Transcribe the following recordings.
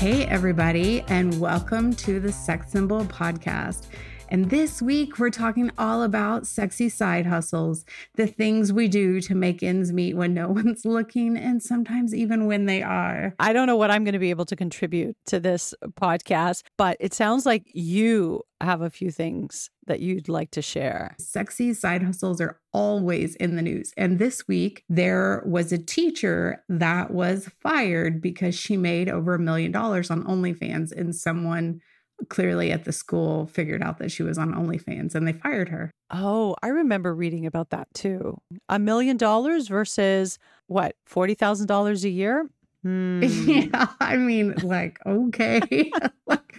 Hey, everybody, and welcome to the Sex Symbol Podcast. And this week, we're talking all about sexy side hustles, the things we do to make ends meet when no one's looking, and sometimes even when they are. I don't know what I'm going to be able to contribute to this podcast, but it sounds like you have a few things that you'd like to share. Sexy side hustles are always in the news. And this week, there was a teacher that was fired because she made over a million dollars on OnlyFans, and someone clearly at the school figured out that she was on OnlyFans and they fired her. Oh, I remember reading about that too. A million dollars versus what, $40,000 a year? Hmm. Yeah, I mean, like, okay. like,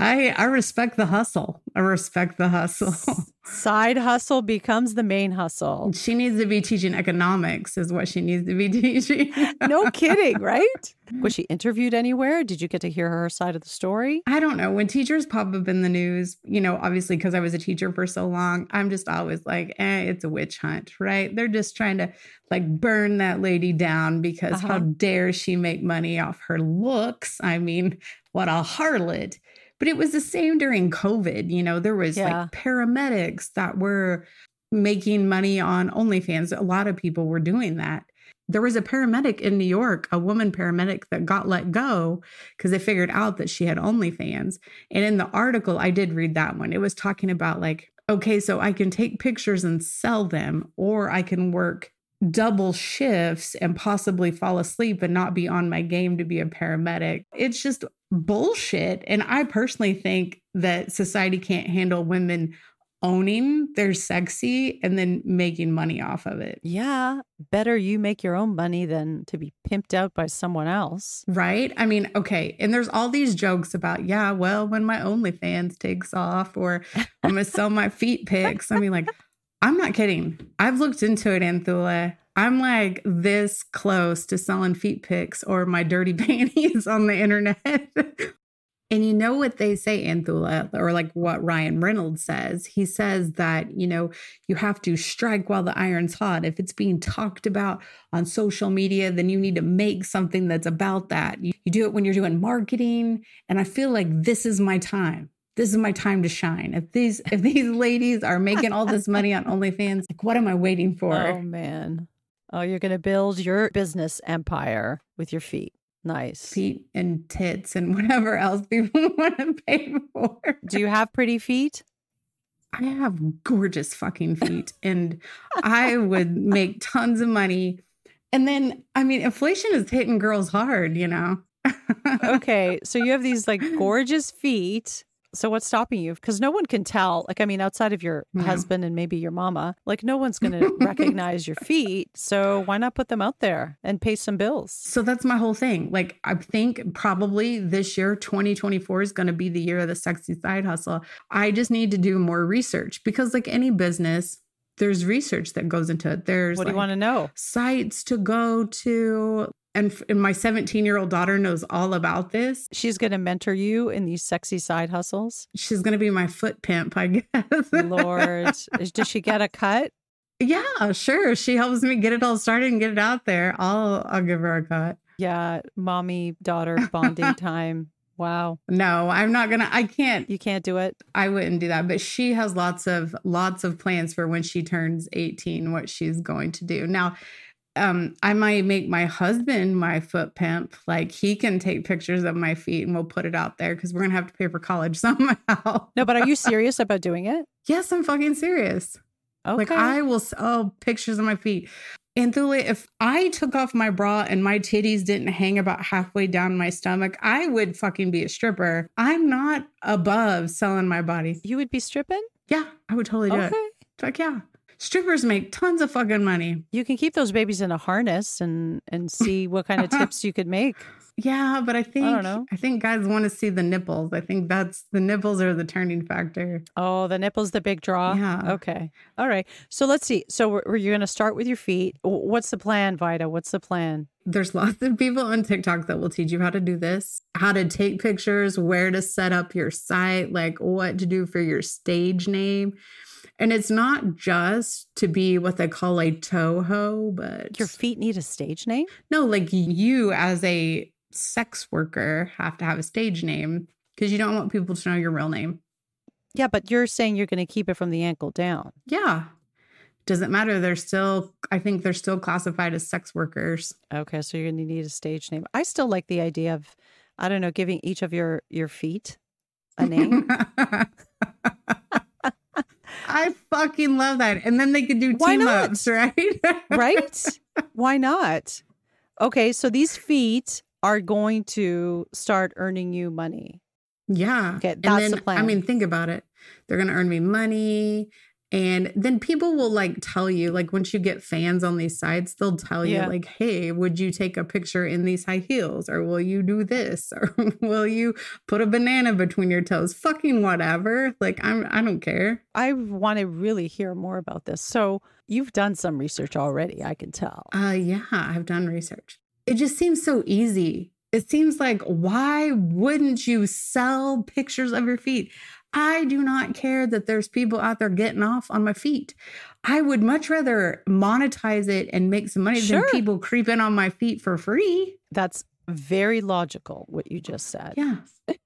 I I respect the hustle. I respect the hustle. Side hustle becomes the main hustle. She needs to be teaching economics, is what she needs to be teaching. no kidding, right? Was she interviewed anywhere? Did you get to hear her side of the story? I don't know. When teachers pop up in the news, you know, obviously because I was a teacher for so long, I'm just always like, eh, it's a witch hunt, right? They're just trying to like burn that lady down because uh-huh. how dare she make money off her looks? I mean, what a harlot. But it was the same during COVID. You know, there was yeah. like paramedics that were making money on OnlyFans. A lot of people were doing that. There was a paramedic in New York, a woman paramedic that got let go because they figured out that she had OnlyFans. And in the article, I did read that one. It was talking about like, okay, so I can take pictures and sell them, or I can work double shifts and possibly fall asleep and not be on my game to be a paramedic. It's just bullshit. And I personally think that society can't handle women owning they're sexy and then making money off of it. Yeah. Better you make your own money than to be pimped out by someone else. Right. I mean, okay. And there's all these jokes about, yeah, well, when my OnlyFans takes off or I'm going to sell my feet pics. I mean, like, I'm not kidding. I've looked into it, Anthula. I'm like this close to selling feet pics or my dirty panties on the internet. and you know what they say, Anthula, or like what Ryan Reynolds says? He says that, you know, you have to strike while the iron's hot. If it's being talked about on social media, then you need to make something that's about that. You, you do it when you're doing marketing. And I feel like this is my time this is my time to shine. If these if these ladies are making all this money on OnlyFans, like what am I waiting for? Oh man. Oh, you're going to build your business empire with your feet. Nice. Feet and tits and whatever else people want to pay for. Do you have pretty feet? I have gorgeous fucking feet and I would make tons of money. And then, I mean, inflation is hitting girls hard, you know? okay. So you have these like gorgeous feet so what's stopping you? Because no one can tell. Like, I mean, outside of your husband and maybe your mama, like no one's going to recognize your feet. So why not put them out there and pay some bills? So that's my whole thing. Like, I think probably this year, 2024 is going to be the year of the sexy side hustle. I just need to do more research because, like any business, there's research that goes into it. There's what do like you want to know? Sites to go to, and, and my 17 year old daughter knows all about this. She's going to mentor you in these sexy side hustles. She's going to be my foot pimp, I guess. Lord, does she get a cut? Yeah, sure. She helps me get it all started and get it out there. I'll I'll give her a cut. Yeah, mommy daughter bonding time. Wow. No, I'm not gonna. I can't. You can't do it. I wouldn't do that. But she has lots of lots of plans for when she turns 18. What she's going to do now um, I might make my husband my foot pimp. Like he can take pictures of my feet and we'll put it out there because we're gonna have to pay for college somehow. no, but are you serious about doing it? Yes, I'm fucking serious. Okay. Like I will sell pictures of my feet. Anthula, if I took off my bra and my titties didn't hang about halfway down my stomach, I would fucking be a stripper. I'm not above selling my body. You would be stripping? Yeah, I would totally do okay. it. Fuck yeah strippers make tons of fucking money. You can keep those babies in a harness and and see what kind of tips you could make. Yeah, but I think I don't know. I think guys want to see the nipples. I think that's the nipples are the turning factor. Oh, the nipples, the big draw. Yeah. Okay. All right. So let's see. So we're, you're going to start with your feet. What's the plan, Vida? What's the plan? There's lots of people on TikTok that will teach you how to do this, how to take pictures, where to set up your site, like what to do for your stage name. And it's not just to be what they call a Toho, but your feet need a stage name? No, like you as a sex worker have to have a stage name because you don't want people to know your real name. Yeah, but you're saying you're going to keep it from the ankle down. Yeah. Doesn't matter. They're still, I think they're still classified as sex workers. Okay. So you're going to need a stage name. I still like the idea of, I don't know, giving each of your your feet a name. I fucking love that. And then they could do Why team not? ups, right? right? Why not? Okay. So these feet are going to start earning you money. Yeah. Okay, And that's then, the plan. I mean, think about it. They're going to earn me money. And then people will like tell you, like, once you get fans on these sites, they'll tell you, like, hey, would you take a picture in these high heels? Or will you do this? Or will you put a banana between your toes? Fucking whatever. Like, I'm, I don't care. I want to really hear more about this. So you've done some research already, I can tell. Uh, yeah, I've done research. It just seems so easy. It seems like, why wouldn't you sell pictures of your feet? I do not care that there's people out there getting off on my feet. I would much rather monetize it and make some money Sure. than people creeping on my feet for free. That's very logical, what you just said. Yeah.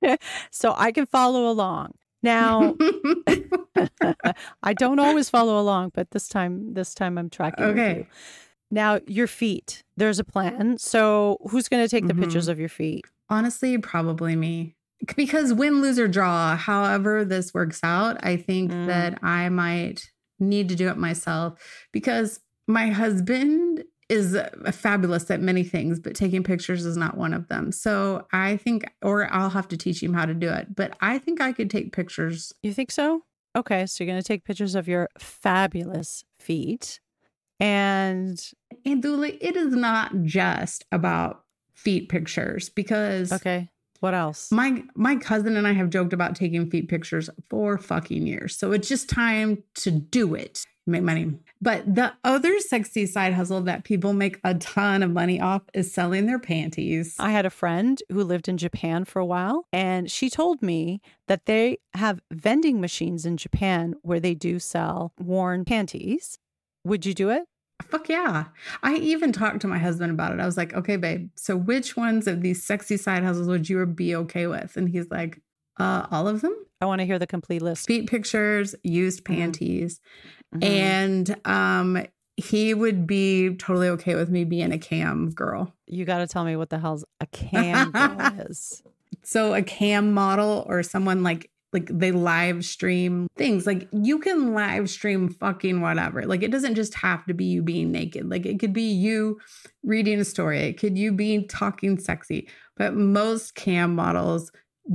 So I can follow along. Now, I don't always follow along, but this time, this time I'm tracking. with Okay. you. Now, your feet, there's a plan. So who's going to take the Mhm. pictures of your feet? Honestly, probably me. Because win, lose, or draw, however this works out, I think Mm. that I might need to do it myself because my husband is fabulous at many things, but taking pictures is not one of them. So I think, or I'll have to teach him how to do it, but I think I could take pictures. You think so? Okay. So you're going to take pictures of your fabulous feet. And Anthula, it is not just about feet pictures because okay, what else? My my cousin and I have joked about taking feet pictures for fucking years. So it's just time to do it. Make money. But the other sexy side hustle that people make a ton of money off is selling their panties. I had a friend who lived in Japan for a while, and she told me that they have vending machines in Japan where they do sell worn panties. Would you do it? Fuck yeah. I even talked to my husband about it. I was like, okay, babe, so which ones of these sexy side hustles would you be okay with? And he's like, uh, all of them? I want to hear the complete list. Feet pictures, used panties. Mhm. And um he would be totally okay with me being a cam girl. you got to tell me what the hell's a cam girl is. So a cam model or someone like like they live stream things. Like you can live stream fucking whatever. Like it doesn't just have to be you being naked. Like it could be you reading a story. It could you be talking sexy. But most cam models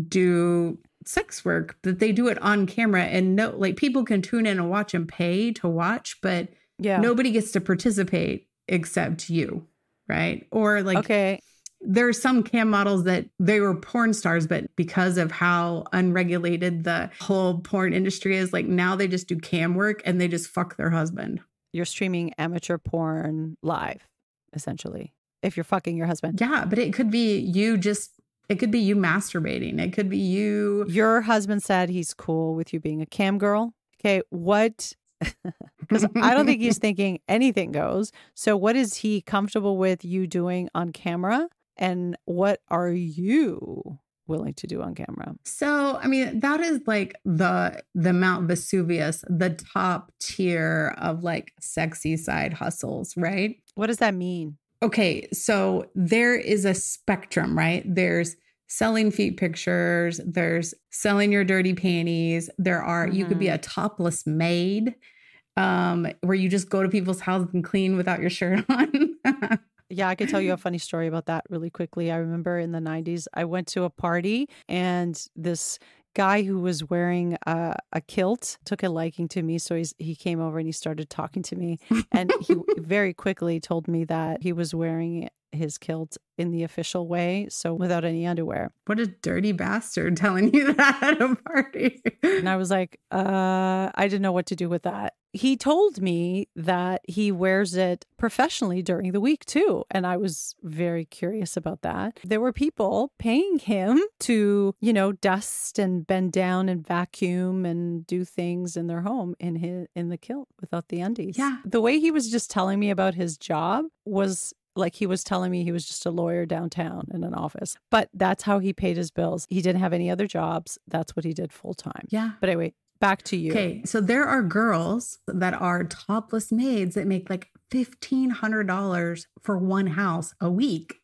do sex work, but they do it on camera and no like people can tune in and watch and pay to watch, but Yeah. nobody gets to participate except you. Right. Or like okay. There are some cam models that they were porn stars, but because of how unregulated the whole porn industry is, like now they just do cam work and they just fuck their husband. You're streaming amateur porn live, essentially, if you're fucking your husband. Yeah, but it could be you just, it could be you masturbating. It could be you. Your husband said he's cool with you being a cam girl. Okay. What? Because I don't think he's thinking anything goes. So, what is he comfortable with you doing on camera? And what are you willing to do on camera? So, I mean, that is like the the Mount Vesuvius, the top tier of like sexy side hustles, right? What does that mean? Okay, so there is a spectrum, right? There's selling feet pictures, there's selling your dirty panties. There are you could be Mhm. a topless maid um where you just go to people's houses and clean without your shirt on. Yeah, I could tell you a funny story about that really quickly. I remember in the 90s, I went to a party and this guy who was wearing a, a kilt took a liking to me. So he's, he came over and he started talking to me. And he very quickly told me that he was wearing his kilt in the official way. So without any underwear. what a dirty bastard telling you that at a party. And I was like, uh, I didn't know what to do with that. He told me that he wears it professionally during the week too. And I was very curious about that. There were people paying him to, you know, dust and bend down and vacuum and do things in their home in his in the kilt without the undies. Yeah. The way he was just telling me about his job was like he was telling me he was just a lawyer downtown in an office. But that's how he paid his bills. He didn't have any other jobs. That's what he did full time. Yeah. But anyway, back to you. Okay. So there are girls that are topless maids that make like $1,500 for one house a week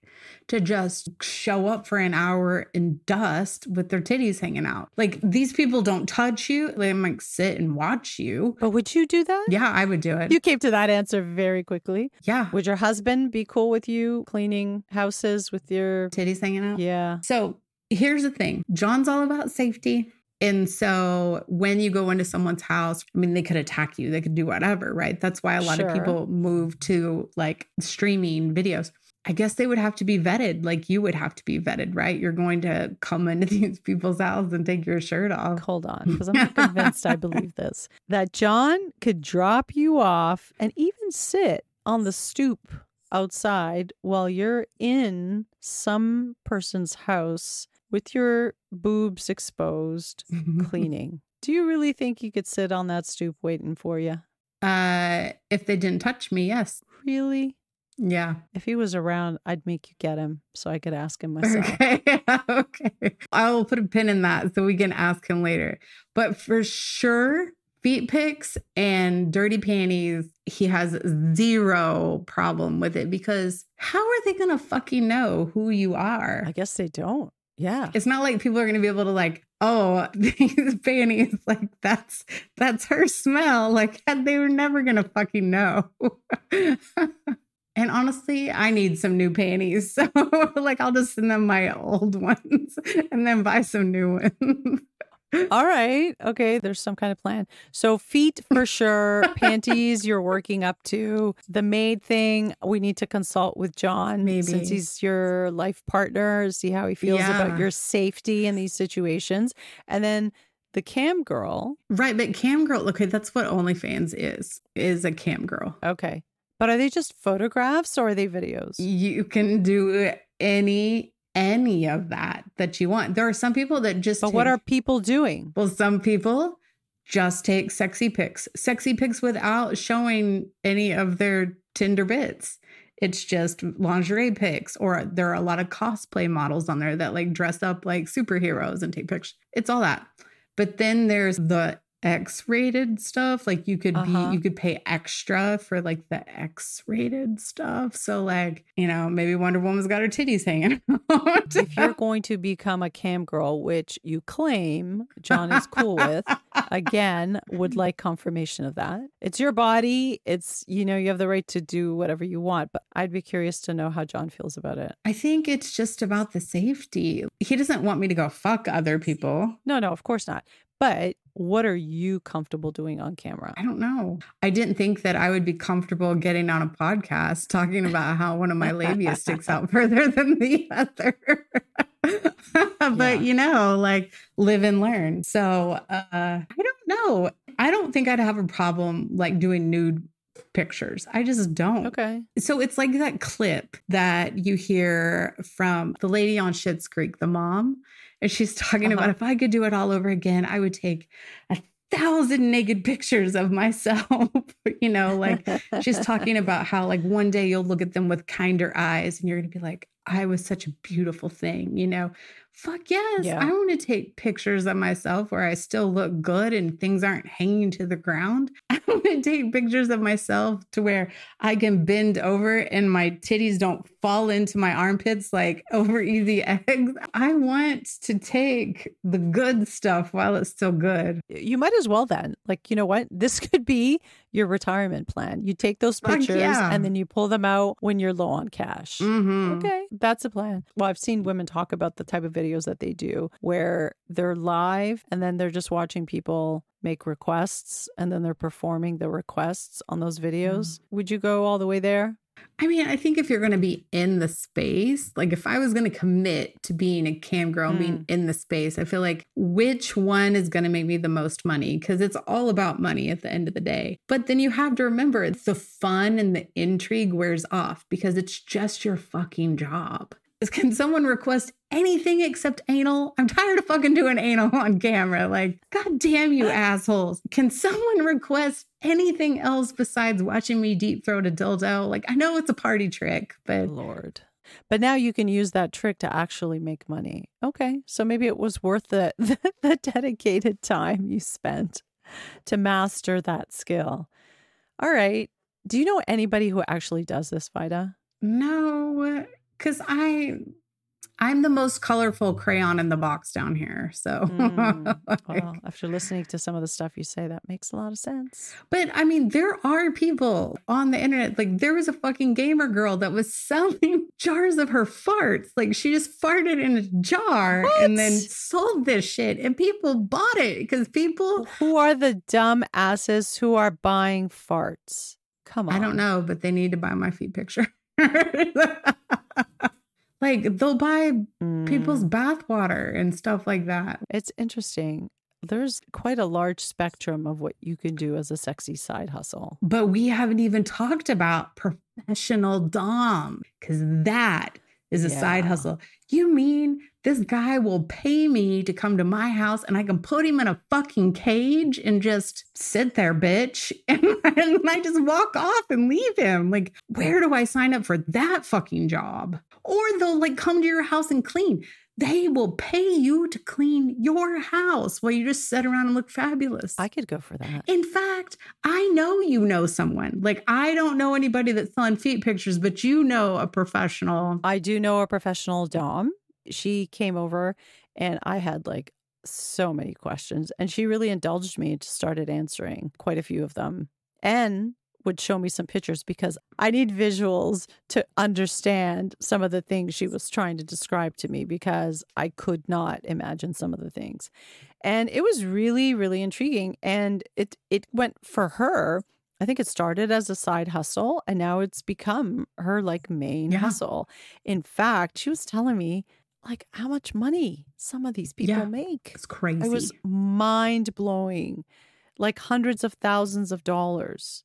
to just show up for an hour in dust with their titties hanging out. Like these people don't touch you. They might sit and watch you. But would you do that? Yeah, I would do it. You came to that answer very quickly. Yeah. Would your husband be cool with you cleaning houses with your titties hanging out? Yeah. So here's the thing John's all about safety. And so when you go into someone's house, I mean, they could attack you, they could do whatever, right? That's why a lot Sure. of people move to like streaming videos. I guess they would have to be vetted, like you would have to be vetted, right? You're going to come into these people's house and take your shirt off. Hold on, because I'm not convinced I believe this. That John could drop you off and even sit on the stoop outside while you're in some person's house with your boobs exposed cleaning. Do you really think he could sit on that stoop waiting for you? Uh, if they didn't touch me, yes. Really? Yeah. If he was around, I'd make you get him so I could ask him myself. Okay. okay. I will put a pin in that so we can ask him later. But for sure, feet pics and dirty panties, he has zero problem with it because how are they going to fucking know who you are? I guess they don't. Yeah. It's not like people are going to be able to like, oh, these panties, like that's that's her smell. Like they were never going to fucking know. And honestly, I need some new panties. So like I'll just send them my old ones and then buy some new ones. All right. Okay. There's some kind of plan. So, feet for sure, panties you're working up to. The maid thing, we need to consult with John Maybe. since he's your life partner, see how he feels Yeah. about your safety in these situations. And then the cam girl. Right, but cam girl, okay, that's what OnlyFans is, is a cam girl. Okay. But are they just photographs or are they videos? You can do any any of that that you want. There are some people that just But what are people doing? Well, some people just take sexy pics, sexy pics without showing any of their Tinder bits. It's just lingerie pics, or there are a lot of cosplay models on there that like dress up like superheroes and take pictures. It's all that. But then there's the X-rated stuff. Like you could Uh-huh. be, you could pay extra for like the X-rated stuff. So like, you know, maybe Wonder Woman's got her titties hanging out. if you're going to become a cam girl, which you claim John is cool with, again, would like confirmation of that. It's your body. It's, you know, you have the right to do whatever you want, but I'd be curious to know how John feels about it. I think it's just about the safety. He doesn't want me to go fuck other people. No, no, of course not. But what are you comfortable doing on camera? I don't know. I didn't think that I would be comfortable getting on a podcast talking about how one of my labia sticks out further than the other. but Yeah. you know, like live and learn. So uh, I don't know. I don't think I'd have a problem like doing nude pictures. I just don't. Okay. So it's like that clip that you hear from the lady on Schitt's Creek, the mom, and she's talking about Uh-huh. if I could do it all over again, I would take a thousand naked pictures of myself. you know, like she's talking about how like one day you'll look at them with kinder eyes and you're going to be like, I was such a beautiful thing, you know. Fuck yes. Yeah. I want to take pictures of myself where I still look good and things aren't hanging to the ground. I want to take pictures of myself to where I can bend over and my titties don't fall into my armpits like over easy eggs. I want to take the good stuff while it's still good. You might as well then. Like, you know what? This could be your retirement plan. You take those pictures yeah. and then you pull them out when you're low on cash. Mm-hmm. Okay, that's a plan. Well, I've seen women talk about the type of videos that they do where they're live and then they're just watching people make requests and then they're performing the requests on those videos. Would you go all the way there? I mean, I think if you're going to be in the space, like if I was going to commit to being a cam girl and being mm. in the space, I feel like which one is going to make me the most money? Because it's all about money at the end of the day. But then you have to remember the fun and the intrigue wears off because it's just your fucking job. can someone request anything except anal? I'm tired of fucking doing anal on camera. Like, god damn you assholes. Can someone request anything else besides watching me deep throat a dildo? Like, I know it's a party trick, but Lord. But now you can use that trick to actually make money. Okay. So maybe it was worth the, the, the dedicated time you spent to master that skill. All right. Do you know anybody who actually does this, Vida? No, because I I'm the most colorful crayon in the box down here. So, mm, well, after listening to some of the stuff you say, that makes a lot of sense. But I mean, there are people on the internet. Like, there was a fucking gamer girl that was selling jars of her farts. Like, she just farted in a jar what? and then sold this shit, and people bought it because people. Who are the dumb asses who are buying farts? Come on. I don't know, but they need to buy my feet picture. like they'll buy mm. people's bathwater and stuff like that. It's interesting. There's quite a large spectrum of what you can do as a sexy side hustle. But we haven't even talked about professional Dom because that is a yeah. side hustle. You mean this guy will pay me to come to my house and I can put him in a fucking cage and just sit there, bitch. And, and I just walk off and leave him. Like, where do I sign up for that fucking job? Or they'll like come to your house and clean. They will pay you to clean your house while you just sit around and look fabulous. I could go for that. In fact, I know you know someone. Like, I don't know anybody that's selling feet pictures, but you know a professional. I do know a professional Dom she came over and I had like so many questions and she really indulged me and started answering quite a few of them and would show me some pictures because I need visuals to understand some of the things she was trying to describe to me because I could not imagine some of the things. And it was really really intriguing and it it went for her I think it started as a side hustle and now it's become her like main yeah. hustle. In fact, she was telling me like how much money some of these people yeah, make. It's crazy. It was mind blowing. Like hundreds of thousands of dollars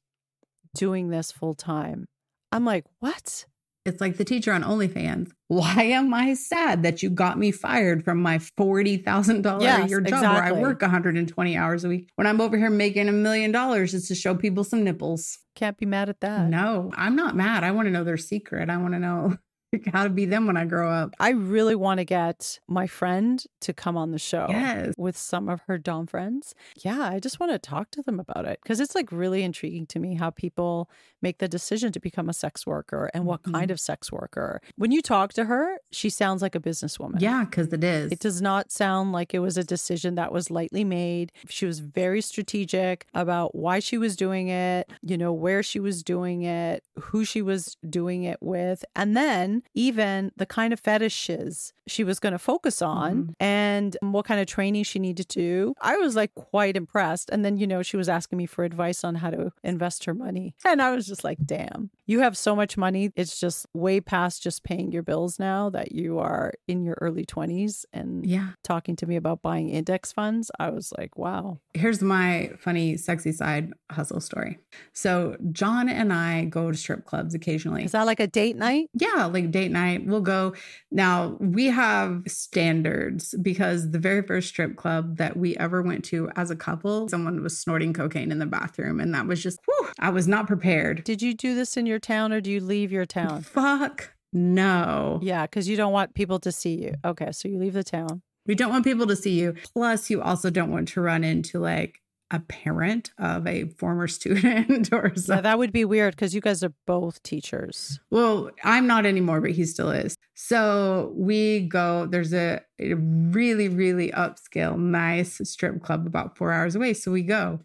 doing this full time. I'm like, what? It's like the teacher on OnlyFans. Why am I sad that you got me fired from my $40,000 yes, a year job exactly. where I work 120 hours a week? When I'm over here making a million dollars just to show people some nipples. Can't be mad at that. No, I'm not mad. I want to know their secret. I want to know how to be them when I grow up. I really want to get my friend to come on the show yes. with some of her Dom friends. Yeah, I just want to talk to them about it because it's like really intriguing to me how people make the decision to become a sex worker and what mm-hmm. kind of sex worker. When you talk to her, she sounds like a businesswoman. Yeah, because it is. It does not sound like it was a decision that was lightly made. She was very strategic about why she was doing it, you know, where she was doing it, who she was doing it with. And then even the kind of fetishes she was going to focus on mm-hmm. and what kind of training she needed to do. I was like quite impressed. And then, you know, she was asking me for advice on how to invest her money. And I was just like, damn, you have so much money. It's just way past just paying your bills now that you are in your early 20s and yeah. talking to me about buying index funds. I was like, wow. Here's my funny, sexy side hustle story. So, John and I go to strip clubs occasionally. Is that like a date night? Yeah, like date night. We'll go. Now, we have standards because the very first strip club that we ever went to as a couple, someone was snorting cocaine in the bathroom. And that was just, whew, I was not prepared. Did you do this in your town or do you leave your town? Fuck no. Yeah, because you don't want people to see you. Okay, so you leave the town. We don't want people to see you. Plus, you also don't want to run into like a parent of a former student or something. Yeah, that would be weird because you guys are both teachers. Well, I'm not anymore, but he still is. So we go, there's a, a really, really upscale, nice strip club about four hours away. So we go.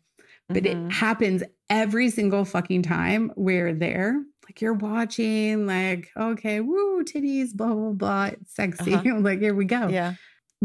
But mm-hmm. it happens every single fucking time we're there. Like you're watching, like, okay, woo, titties, blah, blah, blah. It's sexy. Uh-huh. like, here we go. Yeah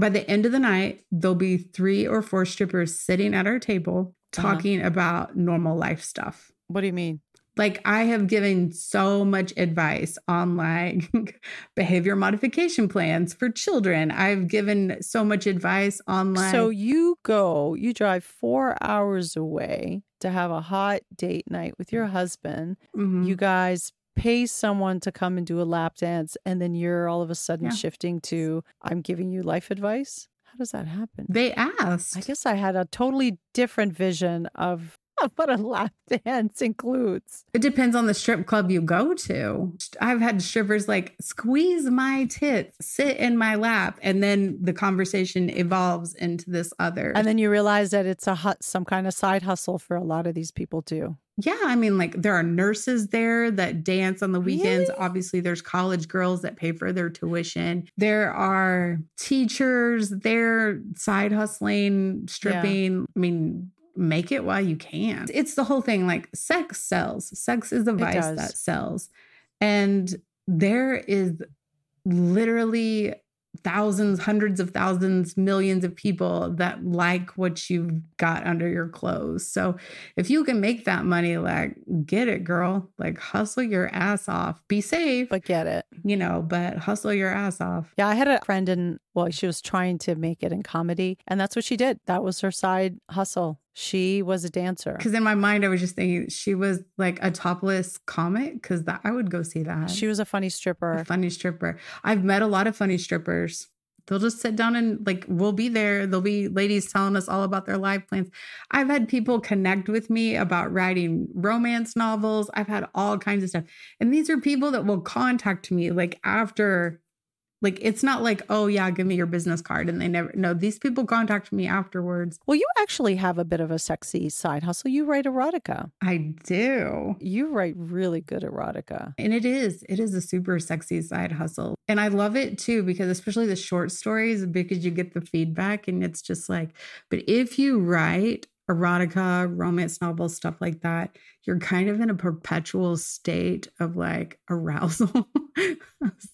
by the end of the night, there'll be three or four strippers sitting at our table uh-huh. talking uh-huh. about normal life stuff. What do you mean? Like I have given so much advice on like behavior modification plans for children. I've given so much advice on like So you go, you drive 4 hours away to have a hot date night with your husband. Mm-hmm. You guys pay someone to come and do a lap dance and then you're all of a sudden Yeah. shifting to I'm giving you life advice? How does that happen? They asked. I guess I had a totally different vision of, of what a lap dance includes. It depends on the strip club you go to. I've had strippers like squeeze my tits, sit in my lap, and then the conversation evolves into this other. And then you realize that it's a hu- some kind of side hustle for a lot of these people too. yeah, I mean, like there are nurses there that dance on the weekends. Really? Obviously, there's college girls that pay for their tuition. There are teachers there side hustling, stripping. I mean, make it while you can. It's the whole thing. Like sex sells. Sex is a vice that sells. And there is literally thousands, hundreds of thousands, millions of people that like what you've got under your clothes. So if you can make that money, like get it, girl. Like hustle your ass off. Be safe, But get it. you know, but hustle your ass off. Yeah, I had a friend in, well, she was trying to make it in comedy, and that's what she did. That was her side hustle. She was a dancer. Because in my mind, I was just thinking she was like a topless comic because that I would go see that. She was a funny a stripper. funny stripper. I've met a lot of funny strippers. They'll just sit down and like we'll be there. There'll be ladies telling us all about their life plans. I've had people connect with me about writing romance novels. I've had all kinds of stuff. And these are people that will contact me like after like it's not like, oh yeah, give me your business card. And they never no, these people contact me afterwards. Well, you actually have a bit of a sexy side hustle. You write erotica. I do. You write really good erotica. And it is, it is a super sexy side hustle. And I love it too, because especially the short stories, because you get the feedback and it's just like, but if you write erotica, romance novels, stuff like that, you're kind of in a perpetual state of like arousal.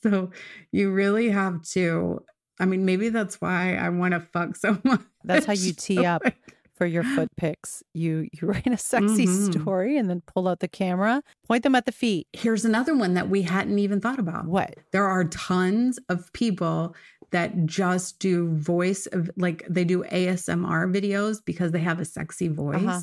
so you really have to. I mean, maybe that's why I want to fuck so much. That's how you tee up for your foot pics. You you write a sexy Mhm. story and then pull out the camera, point them at the feet. Here's another one that we hadn't even thought about. What? there are tons of people that just do voice of like they do ASMR videos because they have a sexy voice. Uh-huh.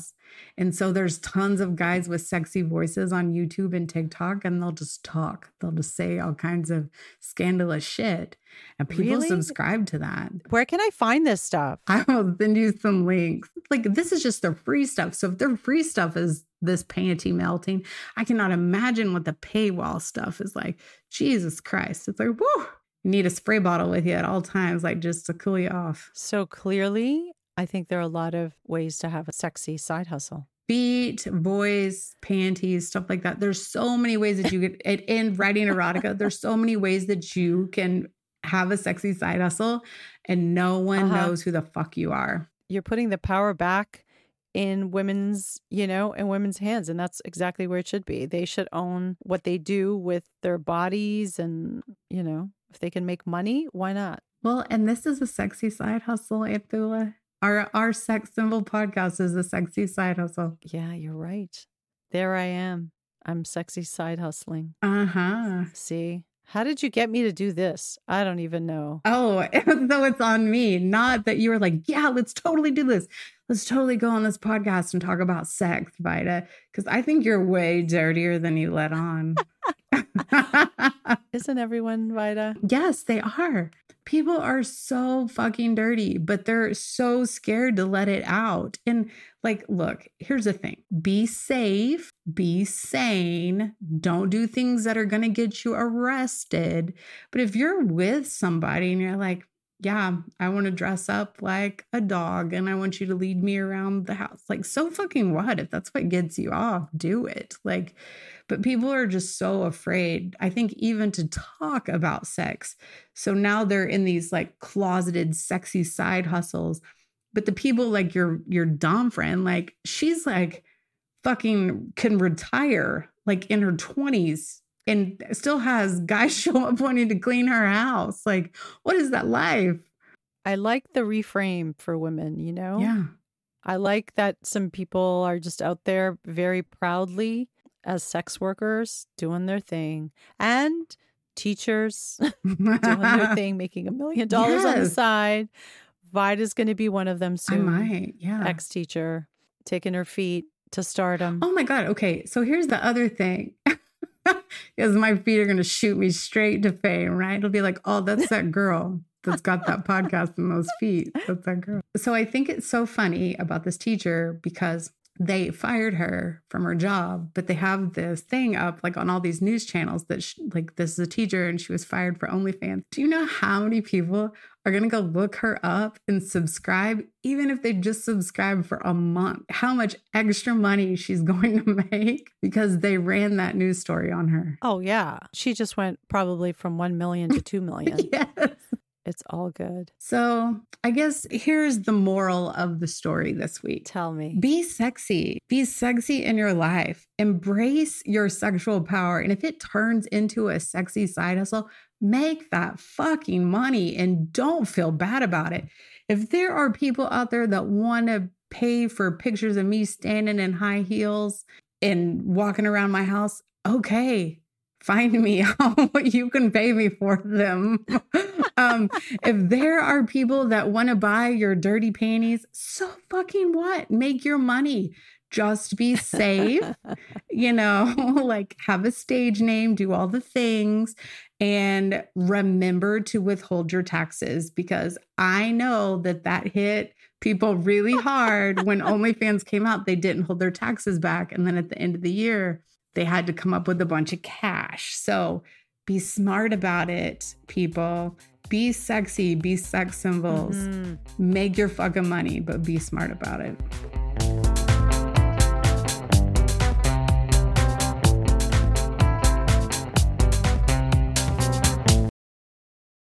And so there's tons of guys with sexy voices on YouTube and TikTok and they'll just talk. They'll just say all kinds of scandalous shit. And people Really? subscribe to that. Where can I find this stuff? I will send you some links. Like this is just the free stuff. So if their free stuff is this panty melting, I cannot imagine what the paywall stuff is like. Jesus Christ. It's like, whoo. You need a spray bottle with you at all times, like just to cool you off. So clearly, I think there are a lot of ways to have a sexy side hustle. Beat, boys, panties, stuff like that. There's so many ways that you could, and writing erotica, there's so many ways that you can have a sexy side hustle and no one Uh-huh. knows who the fuck you are. You're putting the power back in women's, you know, in women's hands. And that's exactly where it should be. They should own what they do with their bodies. And, you know, if they can make money, why not? Well, and this is a sexy side hustle, Anthula. Our our sex symbol podcast is a sexy side hustle. Yeah, you're right. There I am. I'm sexy side hustling. Uh-huh. See? How did you get me to do this? I don't even know. Oh, so it's on me. Not that you were like, yeah, let's totally do this. Let's totally go on this podcast and talk about sex, Vida. Because I think you're way dirtier than you let on. Isn't everyone, Vida? yes, they are. People are so fucking dirty, but they're so scared to let it out. And like, look, here's the thing be safe, be sane, don't do things that are going to get you arrested. But if you're with somebody and you're like, yeah, I want to dress up like a dog and I want you to lead me around the house. Like, so fucking what? If that's what gets you off, do it. Like, but people are just so afraid, I think, even to talk about sex. So now they're in these like closeted, sexy side hustles. But the people like your your Dom friend, like she's like fucking can retire like in her 20s and still has guys show up wanting to clean her house. Like, what is that life? I like the reframe for women, you know? Yeah. I like that some people are just out there very proudly as sex workers doing their thing and teachers doing their thing, making a million dollars on the side. Vida's going to be one of them soon. I might. Yeah. Ex teacher, taking her feet to stardom. Oh my God. Okay. So here's the other thing. because my feet are going to shoot me straight to fame, right? It'll be like, oh, that's that girl that's got that podcast and those feet. That's that girl. So I think it's so funny about this teacher because they fired her from her job, but they have this thing up like on all these news channels that she, like this is a teacher and she was fired for OnlyFans. Do you know how many people are going to go look her up and subscribe, even if they just subscribe for a month? How much extra money she's going to make because they ran that news story on her. Oh, yeah. She just went probably from 1 million to 2 million. yes. It's all good. So, I guess here's the moral of the story this week. Tell me. Be sexy. Be sexy in your life. Embrace your sexual power. And if it turns into a sexy side hustle, make that fucking money and don't feel bad about it. If there are people out there that want to pay for pictures of me standing in high heels and walking around my house, okay, find me how you can pay me for them. um, if there are people that want to buy your dirty panties, so fucking what? Make your money. Just be safe, you know, like have a stage name, do all the things, and remember to withhold your taxes because I know that that hit people really hard when OnlyFans came out. They didn't hold their taxes back. And then at the end of the year, they had to come up with a bunch of cash. So be smart about it, people. Be sexy, be sex symbols. Mm-hmm. Make your fucking money, but be smart about it.